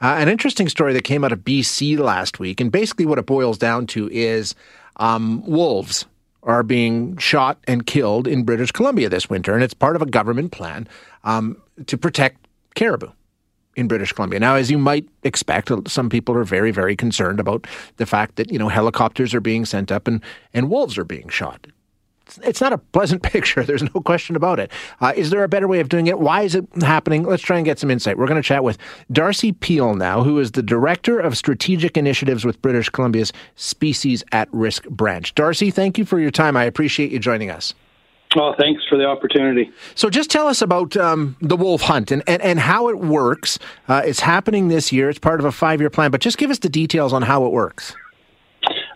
Uh, an interesting story that came out of BC last week, and basically what it boils down to is um, wolves are being shot and killed in British Columbia this winter, and it's part of a government plan um, to protect caribou in British Columbia. Now, as you might expect, some people are very, very concerned about the fact that you know helicopters are being sent up and and wolves are being shot it's not a pleasant picture. There's no question about it. Uh, is there a better way of doing it? Why is it happening? Let's try and get some insight. We're going to chat with Darcy Peel now, who is the Director of Strategic Initiatives with British Columbia's Species at Risk branch. Darcy, thank you for your time. I appreciate you joining us. Well, thanks for the opportunity. So, just tell us about um, the wolf hunt and, and, and how it works. Uh, it's happening this year. It's part of a five year plan, but just give us the details on how it works.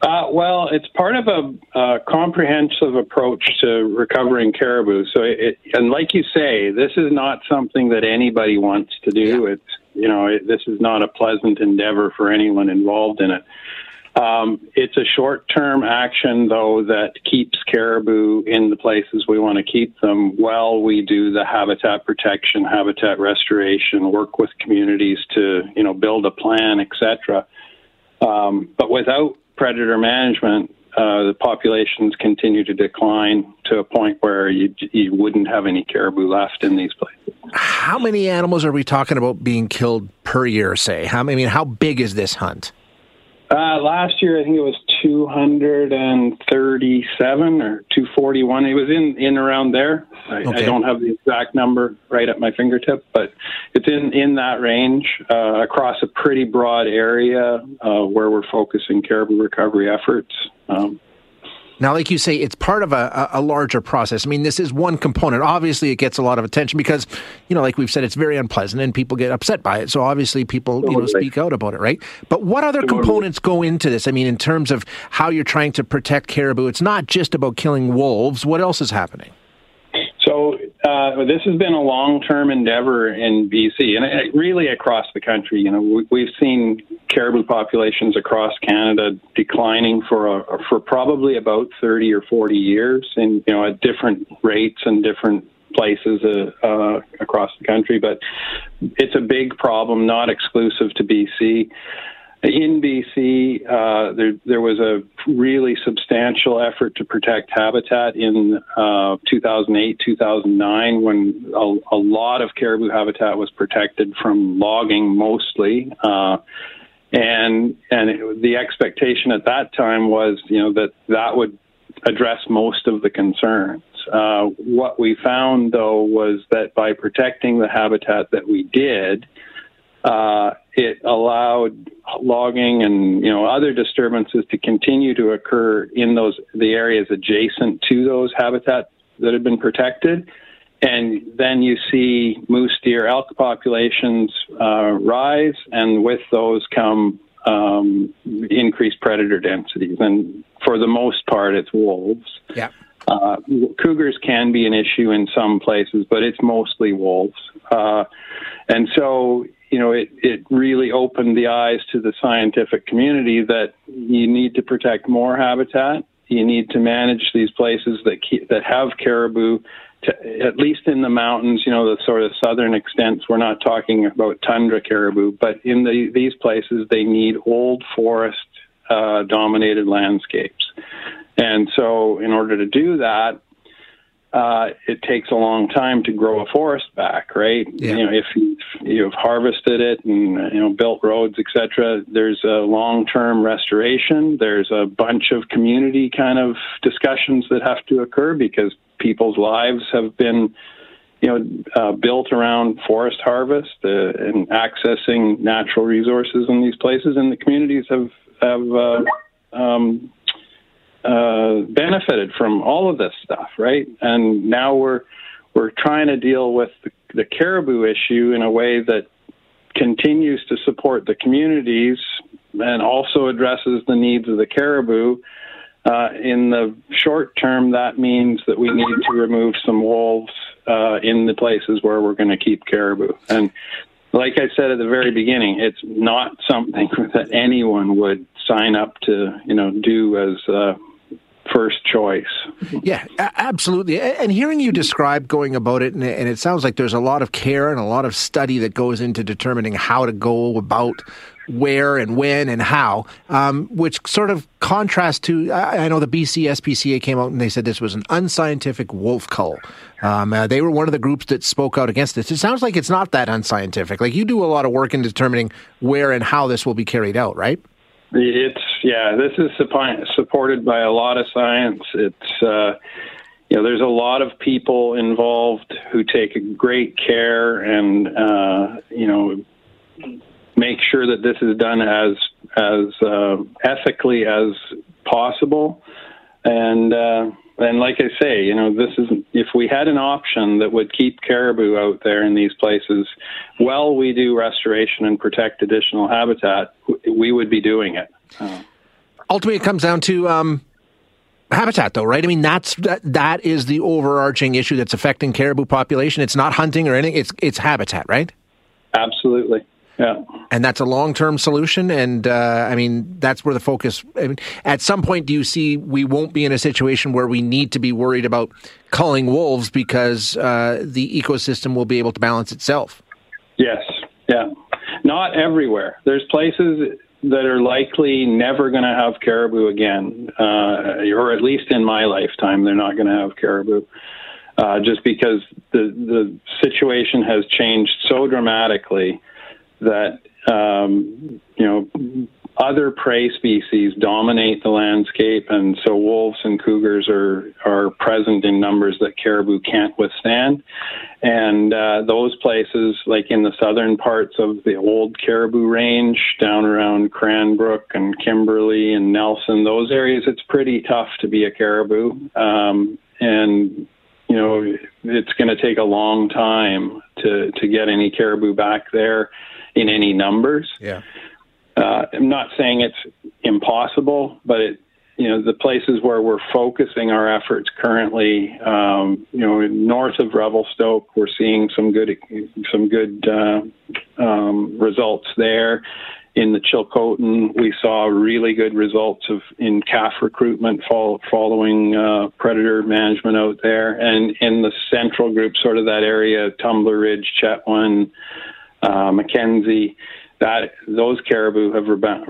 Uh, well, it's part of a, comprehensive approach to recovering caribou. So, it, and like you say, this is not something that anybody wants to do. Yeah. It's you know, it, this is not a pleasant endeavor for anyone involved in it. Um, it's a short-term action, though, that keeps caribou in the places we want to keep them while we do the habitat protection, habitat restoration, work with communities to you know build a plan, etc. Um, but without predator management, uh, the populations continue to decline to a point where you, you wouldn't have any caribou left in these places. How many animals are we talking about being killed per year, say? How, I mean, how big is this hunt? Uh, last year, I think it was 237 or 241. It was in, in around there. I, okay. I don't have the exact number right at my fingertip, but it's in, in that range uh, across a pretty broad area uh, where we're focusing caribou recovery efforts. Um, now, like you say, it's part of a, a larger process. I mean, this is one component. Obviously, it gets a lot of attention because, you know, like we've said, it's very unpleasant and people get upset by it. So obviously, people you know speak out about it, right? But what other components go into this? I mean, in terms of how you're trying to protect caribou, it's not just about killing wolves. What else is happening? So uh, this has been a long-term endeavor in BC, and really across the country. You know, we've seen caribou populations across Canada declining for a, for probably about 30 or 40 years, and you know, at different rates and different places uh, uh, across the country. But it's a big problem, not exclusive to BC in BC, uh, there, there, was a really substantial effort to protect habitat in uh, 2008, 2009, when a, a, lot of caribou habitat was protected from logging mostly. Uh, and and it, the expectation at that time was, you know, that that would address most of the concerns. Uh, what we found, though, was that by protecting the habitat that we did, uh, it allowed logging and you know other disturbances to continue to occur in those the areas adjacent to those habitats that have been protected, and then you see moose, deer, elk populations uh, rise, and with those come um, increased predator densities, and for the most part, it's wolves. Yeah. Uh, cougars can be an issue in some places, but it's mostly wolves. Uh, and so you know, it, it really opened the eyes to the scientific community that you need to protect more habitat. You need to manage these places that keep, that have caribou, to, at least in the mountains. You know, the sort of southern extents. We're not talking about tundra caribou, but in the, these places, they need old forest uh, dominated landscapes. And so, in order to do that, uh, it takes a long time to grow a forest back, right? Yeah. You know, if you've, you've harvested it and you know built roads, etc. There's a long-term restoration. There's a bunch of community kind of discussions that have to occur because people's lives have been, you know, uh, built around forest harvest uh, and accessing natural resources in these places, and the communities have have uh, um, uh, benefited from all of this stuff, right? And now we're we're trying to deal with the, the caribou issue in a way that continues to support the communities and also addresses the needs of the caribou. Uh, in the short term, that means that we need to remove some wolves uh, in the places where we're going to keep caribou. And like I said at the very beginning, it's not something that anyone would sign up to, you know, do as uh, first choice. Yeah, absolutely. And hearing you describe going about it, and it sounds like there's a lot of care and a lot of study that goes into determining how to go about where and when and how, um, which sort of contrasts to I, know the BC SPCA came out and they said this was an unscientific wolf cull. Um, uh, they were one of the groups that spoke out against this. It sounds like it's not that unscientific. Like you do a lot of work in determining where and how this will be carried out, right? It's yeah. This is supported by a lot of science. It's uh, you know there's a lot of people involved who take great care and uh, you know make sure that this is done as as uh, ethically as possible. And uh, and like I say, you know, this is if we had an option that would keep caribou out there in these places, while we do restoration and protect additional habitat, we would be doing it. Uh, Ultimately, it comes down to um, habitat, though, right? I mean, that's that, that is the overarching issue that's affecting caribou population. It's not hunting or anything; it's it's habitat, right? Absolutely. Yeah. And that's a long term solution. And uh, I mean, that's where the focus. I mean, at some point, do you see we won't be in a situation where we need to be worried about culling wolves because uh, the ecosystem will be able to balance itself? Yes. Yeah. Not everywhere. There's places that are likely never going to have caribou again, uh, or at least in my lifetime, they're not going to have caribou. Uh, just because the the situation has changed so dramatically that um, you know other prey species dominate the landscape, and so wolves and cougars are are present in numbers that caribou can't withstand. And uh, those places, like in the southern parts of the old caribou range, down around Cranbrook and Kimberley and Nelson, those areas, it's pretty tough to be a caribou. Um, and you know, it's going to take a long time to to get any caribou back there in any numbers. Yeah. Uh, I'm not saying it's impossible, but it, you know, the places where we're focusing our efforts currently, um, you know, north of Revelstoke, we're seeing some good, some good uh, um, results there. In the Chilcotin, we saw really good results of in calf recruitment follow, following uh, predator management out there, and in the central group, sort of that area, Tumbler Ridge, Chetwynd, uh, Mackenzie, that those caribou have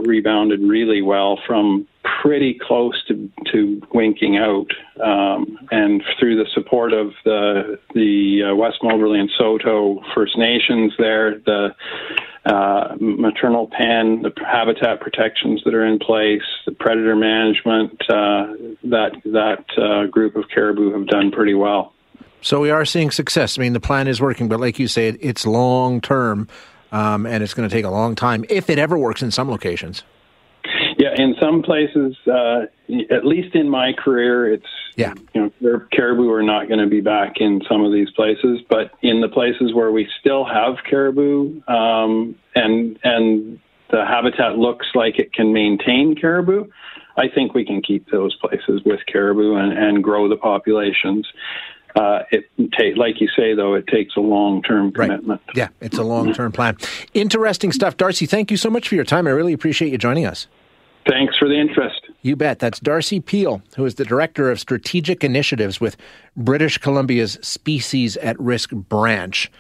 rebounded really well from pretty close to, to winking out, um, and through the support of the the uh, West Moberly and Saulteau First Nations there, the uh, maternal pen, the habitat protections that are in place, the predator management, uh, that that uh, group of caribou have done pretty well. So we are seeing success. I mean, the plan is working, but like you say, it's long term, um, and it's going to take a long time if it ever works in some locations. Yeah, in some places, uh, at least in my career, it's yeah. You know, caribou are not going to be back in some of these places, but in the places where we still have caribou, um, and and the habitat looks like it can maintain caribou, I think we can keep those places with caribou and, and grow the populations. Uh, it take, like you say, though, it takes a long term commitment. Right. Yeah, it's a long term plan. Interesting stuff, Darcy. Thank you so much for your time. I really appreciate you joining us. Thanks for the interest. You bet. That's Darcy Peel, who is the Director of Strategic Initiatives with British Columbia's Species at Risk branch.